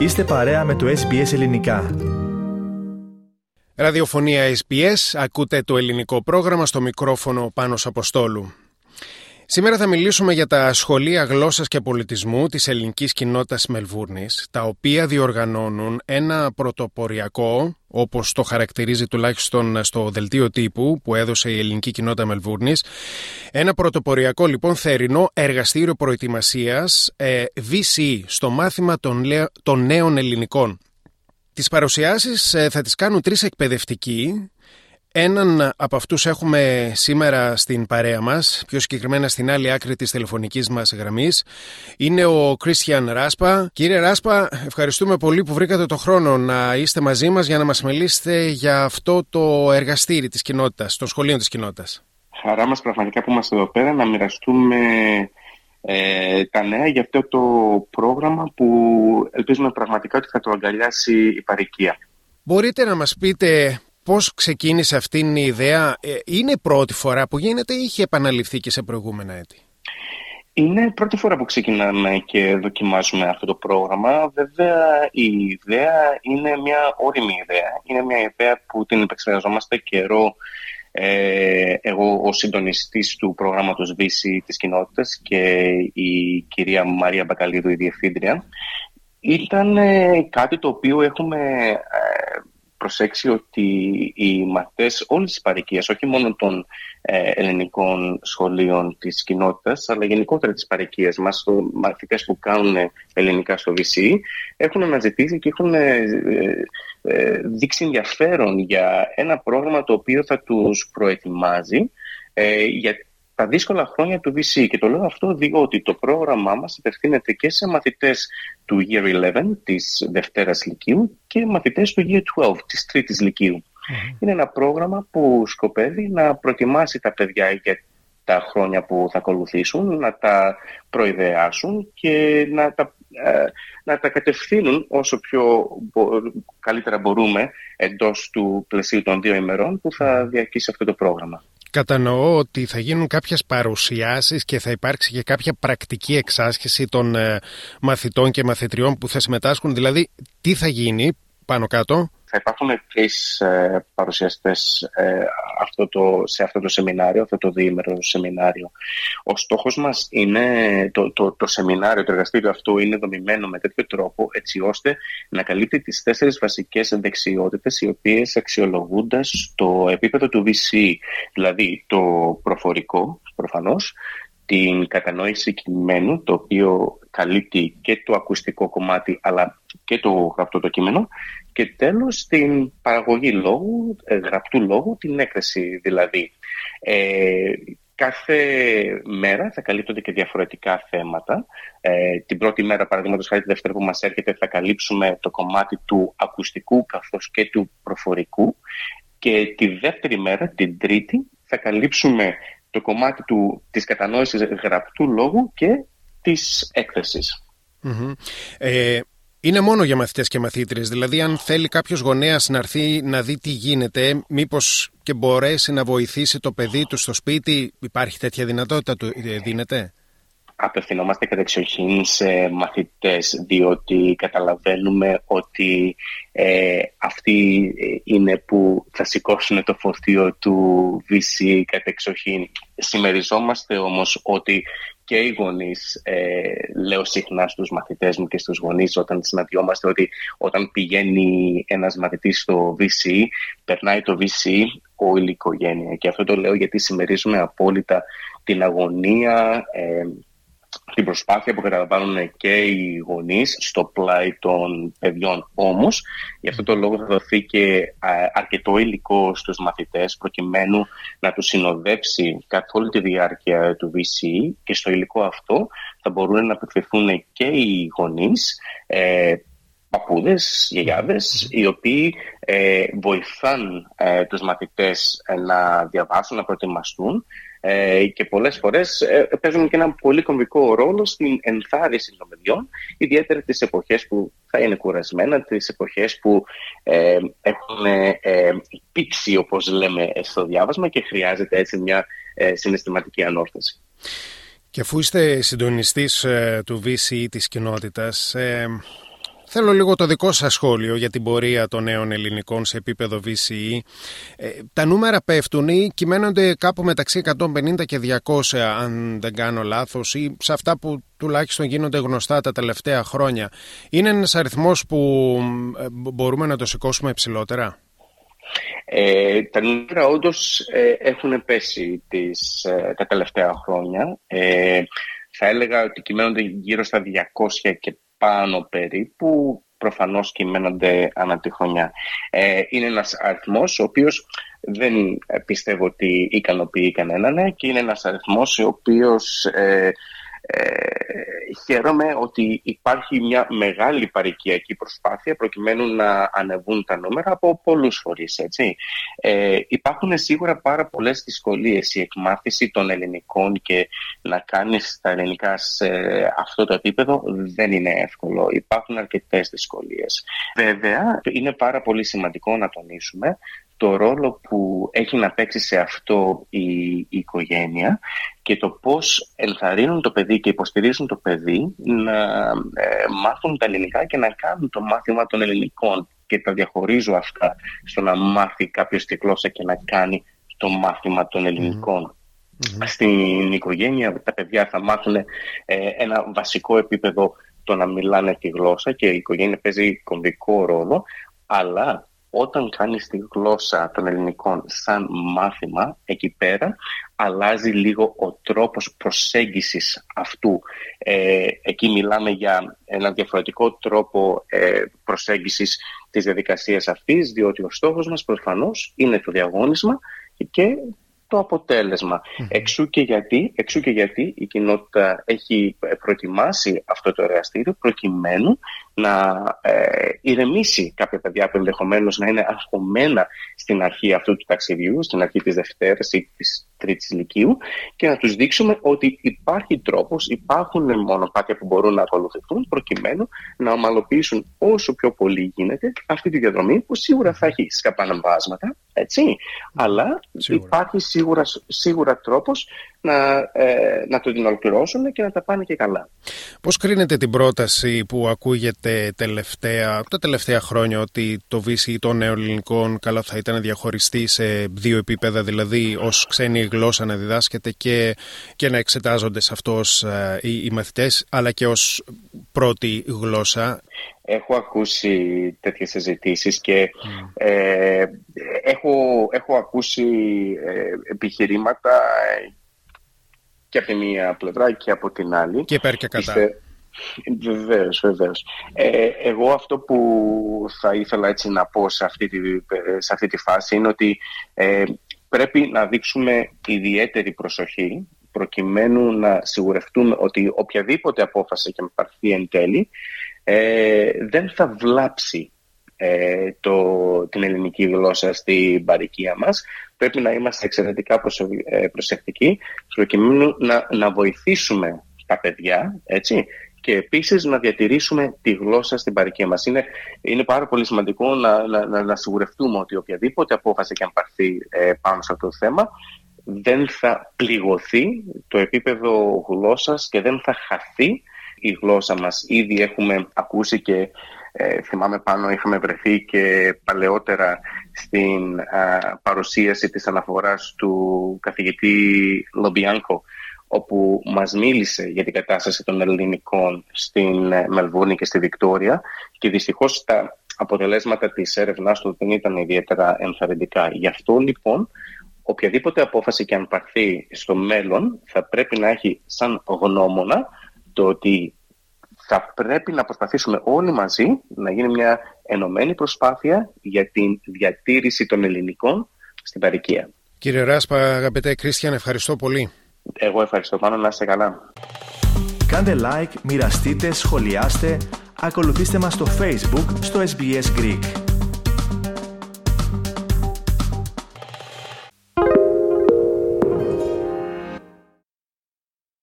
Είστε παρέα με το SBS Ελληνικά. Ραδιοφωνία SBS, ακούτε το ελληνικό πρόγραμμα στο μικρόφωνο Πάνος Αποστόλου. Σήμερα θα μιλήσουμε για τα σχολεία γλώσσας και πολιτισμού της ελληνικής κοινότητας Μελβούρνης, τα οποία διοργανώνουν ένα πρωτοποριακό, όπως το χαρακτηρίζει τουλάχιστον στο δελτίο τύπου που έδωσε η ελληνική κοινότητα Μελβούρνης, ένα πρωτοποριακό λοιπόν θερινό εργαστήριο προετοιμασίας ε, VC στο μάθημα των, των νέων ελληνικών. Τις παρουσιάσεις ε, θα τις κάνουν τρεις εκπαιδευτικοί Έναν από αυτούς έχουμε σήμερα στην παρέα μας, πιο συγκεκριμένα στην άλλη άκρη της τηλεφωνικής μας γραμμής. Είναι ο Κρίστιαν Ράσπα. Κύριε Ράσπα, ευχαριστούμε πολύ που βρήκατε το χρόνο να είστε μαζί μας για να μας μιλήσετε για αυτό το εργαστήρι της κοινότητας, των σχολείων της κοινότητας. Χαρά μας πραγματικά που είμαστε εδώ πέρα να μοιραστούμε ε, τα νέα για αυτό το πρόγραμμα που ελπίζουμε πραγματικά ότι θα το αγκαλιάσει η παροικία. Μπορείτε να μας πείτε πώς ξεκίνησε αυτήν η ιδέα; Ε, είναι πρώτη φορά που γίνεται ή είχε επαναληφθεί και σε προηγούμενα έτη; Είναι πρώτη φορά που ξεκινάμε και δοκιμάζουμε αυτό το πρόγραμμα. Βέβαια η ιδέα είναι μια όρημη ιδέα. Είναι μια ιδέα που την επεξεργαζόμαστε καιρό ε, εγώ ο συντονιστής του προγράμματος VC της κοινότητας και η κυρία Μαρία Μπακαλίδου η διευθύντρια ήταν ε, κάτι το οποίο έχουμε προσέξει ότι οι μαθητές όλες τις παροικίες, όχι μόνο των ε, ελληνικών σχολείων της κοινότητας, αλλά γενικότερα τις παροικίες μας, το, μαθητές που κάνουν ελληνικά στο VC, έχουν αναζητήσει και έχουν ε, ε, δείξει ενδιαφέρον για ένα πρόγραμμα το οποίο θα τους προετοιμάζει για τα δύσκολα χρόνια του VC. Και το λέω αυτό διότι το πρόγραμμά μας απευθύνεται και σε μαθητές του Year 11 της Δευτέρας Λυκείου και μαθητές του Year 12 της Τρίτης Είναι ένα πρόγραμμα που σκοπεύει να προετοιμάσει τα παιδιά για τα χρόνια που θα ακολουθήσουν, να τα προειδεάσουν και να τα, ε, να τα κατευθύνουν όσο πιο καλύτερα μπορούμε εντός του πλαισίου των δύο ημερών που θα διαρκήσει αυτό το πρόγραμμα. Κατανοώ ότι θα γίνουν κάποιες παρουσιάσεις και θα υπάρξει και κάποια πρακτική εξάσκηση των ε, μαθητών και μαθητριών που θα συμμετάσχουν. Δηλαδή, τι θα γίνει πάνω κάτω; Θα υπάρχουν τρεις ε, παρουσιαστές ε, αυτό το, σε αυτό το σεμινάριο, αυτό το διήμερο σεμινάριο. Ο στόχος μας είναι, το, το, το σεμινάριο, το εργαστήριο αυτό είναι δομημένο με τέτοιο τρόπο έτσι ώστε να καλύπτει τις τέσσερις βασικές δεξιότητες οι οποίες αξιολογούνται στο επίπεδο του VC, δηλαδή το προφορικό προφανώς, την κατανόηση κειμένου, το οποίο καλύπτει και το ακουστικό κομμάτι αλλά και το γραπτό το κείμενο και τέλος την παραγωγή λόγου, ε, γραπτού λόγου, την έκθεση δηλαδή. Ε, κάθε μέρα θα καλύπτονται και διαφορετικά θέματα. Ε, την πρώτη μέρα, παραδείγματος χάρη τη δεύτερη που μας έρχεται, θα καλύψουμε το κομμάτι του ακουστικού καθώς και του προφορικού και τη δεύτερη μέρα, την τρίτη, θα καλύψουμε το κομμάτι του, της κατανόησης γραπτού λόγου και της εκθεσης Ε, είναι μόνο για μαθητές και μαθήτριες, δηλαδή αν θέλει κάποιος γονέας να έρθει να δει τι γίνεται, μήπως και μπορέσει να βοηθήσει το παιδί του στο σπίτι, υπάρχει τέτοια δυνατότητα, του ε, δίνεται; Απευθυνόμαστε κατεξοχήν σε μαθητές διότι καταλαβαίνουμε ότι ε, αυτοί ε, είναι που θα σηκώσουν το φορτίο του VC κατεξοχήν. Συμμεριζόμαστε όμως ότι και οι γονείς, ε, λέω συχνά στους μαθητές μου και στους γονείς όταν συναντιόμαστε ότι όταν πηγαίνει ένας μαθητής στο VC, περνάει το VC όλη η οικογένεια. Και αυτό το λέω γιατί συμμερίζουμε απόλυτα την αγωνία ε, την προσπάθεια που καταλαμβάνουν και οι γονείς στο πλάι των παιδιών. Όμως, γι' αυτό το λόγο θα δοθεί και αρκετό υλικό στους μαθητές προκειμένου να τους συνοδεύσει καθ' όλη τη διάρκεια του VC και στο υλικό αυτό θα μπορούν να απευθυνθούν και οι γονείς ε, παππούδες, γιαγιάδες, οι οποίοι ε, βοηθάν ε, τους μαθητές ε, να διαβάσουν, να προετοιμαστούν ε, και πολλές φορές ε, παίζουν και ένα πολύ κομβικό ρόλο στην ενθάρρυνση των παιδιών, ιδιαίτερα τις εποχές που θα είναι κουρασμένα, τις εποχές που ε, έχουν ε, πήξει, όπως λέμε, στο διάβασμα και χρειάζεται έτσι μια ε, συναισθηματική ανόρθωση. Και αφού είστε συντονιστής του VC της κοινότητας, Θέλω λίγο το δικό σας σχόλιο για την πορεία των νέων ελληνικών σε επίπεδο VCE. Ε, τα νούμερα πέφτουν ή κυμαίνονται κάπου μεταξύ 150 και 200 αν δεν κάνω λάθος ή σε αυτά που τουλάχιστον γίνονται γνωστά τα τελευταία χρόνια. Είναι ένας αριθμός που ε, μπορούμε να το σηκώσουμε υψηλότερα; Ε, τα νούμερα όντως ε, έχουν πέσει τις, ε, τα τελευταία χρόνια. Ε, θα έλεγα ότι κυμαίνονται γύρω στα 200 και πάνω περίπου, προφανώς κυμαίνονται ανά τη χρονιά. Ε, είναι ένας αριθμός ο οποίος δεν πιστεύω ότι ικανοποιεί κανέναν και είναι ένας αριθμός ο οποίος ε, ε, χαίρομαι ότι υπάρχει μια μεγάλη παρικιακή προσπάθεια προκειμένου να ανεβούν τα νούμερα από πολλούς φορείς. Έτσι. Ε, υπάρχουν σίγουρα πάρα πολλές δυσκολίες η εκμάθηση των ελληνικών και να κάνεις τα ελληνικά σε αυτό το επίπεδο δεν είναι εύκολο. Υπάρχουν αρκετές δυσκολίες. Βέβαια, είναι πάρα πολύ σημαντικό να τονίσουμε το ρόλο που έχει να παίξει σε αυτό η, οικογένεια και το πώς ενθαρρύνουν το παιδί και υποστηρίζουν το παιδί να ε, μάθουν τα ελληνικά και να κάνουν το μάθημα των ελληνικών. Και τα διαχωρίζω αυτά στο να μάθει κάποιος τη γλώσσα και να κάνει το μάθημα των ελληνικων Στην οικογένεια τα παιδιά θα μάθουν ε, ένα βασικό επίπεδο το να μιλάνε τη γλώσσα και η οικογένεια παίζει κομβικό ρόλο αλλά όταν κάνεις τη γλώσσα των ελληνικών σαν μάθημα εκεί πέρα αλλάζει λίγο ο τρόπος προσέγγισης αυτού. Ε, εκεί μιλάμε για ένα διαφορετικό τρόπο ε, προσέγγισης της διαδικασίας αυτής διότι ο στόχος μας προφανώς είναι το διαγώνισμα και το αποτελεσμα Εξού και, γιατί, εξού και γιατί η κοινότητα έχει προετοιμάσει αυτό το εργαστήριο προκειμένου να ε, ηρεμήσει κάποια παιδιά που ενδεχομένως να είναι αγχωμένα στην αρχή αυτού του ταξιδιού, στην αρχή της Δευτέρας ή της Τρίτης Λυκείου και να τους δείξουμε ότι υπάρχει τρόπος, υπάρχουν μονοπάτια που μπορούν να ακολουθηθούν προκειμένου να ομαλοποιήσουν όσο πιο πολύ γίνεται αυτή τη διαδρομή που σίγουρα θα έχει σκαπαναμπάσματα, έτσι, αλλά υπάρχει σίγουρα, σίγουρα τρόπος να, ε, να το την ολοκληρώσουν και να τα πάνε και καλά. Πώς κρίνετε την πρόταση που ακούγεται τελευταία, τα τελευταία χρόνια ότι το VC των νεοελληνικών καλό θα ήταν να διαχωριστεί σε δύο επίπεδα, δηλαδή ως ξένη γλώσσα να διδάσκεται και, και να εξετάζονται σε αυτός ε, οι, οι μαθητές, αλλά και ως πρώτη γλώσσα; Έχω ακούσει τέτοιες συζητήσεις και ε, έχω, έχω ακούσει ε, επιχειρήματα και από τη μία πλευρά και από την άλλη. Και υπέρ και κατά. Βεβαίως, βεβαίως. Ε, εγώ αυτό που θα ήθελα έτσι να πω σε αυτή τη, σε αυτή τη φάση είναι ότι ε, πρέπει να δείξουμε ιδιαίτερη προσοχή προκειμένου να σιγουρευτούμε ότι οποιαδήποτε απόφαση και με πάρθει εν τέλει ε, δεν θα βλάψει ε, το, την ελληνική γλώσσα στην παροικία μας. Πρέπει να είμαστε εξαιρετικά ε, προσεκτικοί προκειμένου να, να βοηθήσουμε τα παιδιά έτσι, και επίσης να διατηρήσουμε τη γλώσσα στην παροικία μας. Είναι, είναι πάρα πολύ σημαντικό να, να, να, σιγουρευτούμε ότι οποιαδήποτε απόφαση και αν πάρθει ε, πάνω σε αυτό το θέμα δεν θα πληγωθεί το επίπεδο γλώσσας και δεν θα χαθεί η γλώσσα μας. Ήδη έχουμε ακούσει και ε, θυμάμαι πάνω είχαμε βρεθεί και παλαιότερα στην παρουσίαση της αναφοράς του καθηγητή Λομπιάνκο όπου μας μίλησε για την κατάσταση των ελληνικών στην ε, Μελβούρνη και στη Βικτόρια και δυστυχώς τα αποτελέσματα της έρευνάς του δεν ήταν ιδιαίτερα ενθαρρυντικά. Γι' αυτό λοιπόν οποιαδήποτε απόφαση και αν πάρθει στο μέλλον θα πρέπει να έχει σαν γνώμονα το ότι θα πρέπει να προσπαθήσουμε όλοι μαζί να γίνει μια ενωμένη προσπάθεια για την διατήρηση των ελληνικών στην παροικία. Κύριε Ράσπα, αγαπητέ Κρίστιαν, ευχαριστώ πολύ. Εγώ ευχαριστώ πάνω, να είστε καλά. Κάντε like, μοιραστείτε, σχολιάστε, ακολουθήστε μας στο Facebook, στο SBS Greek.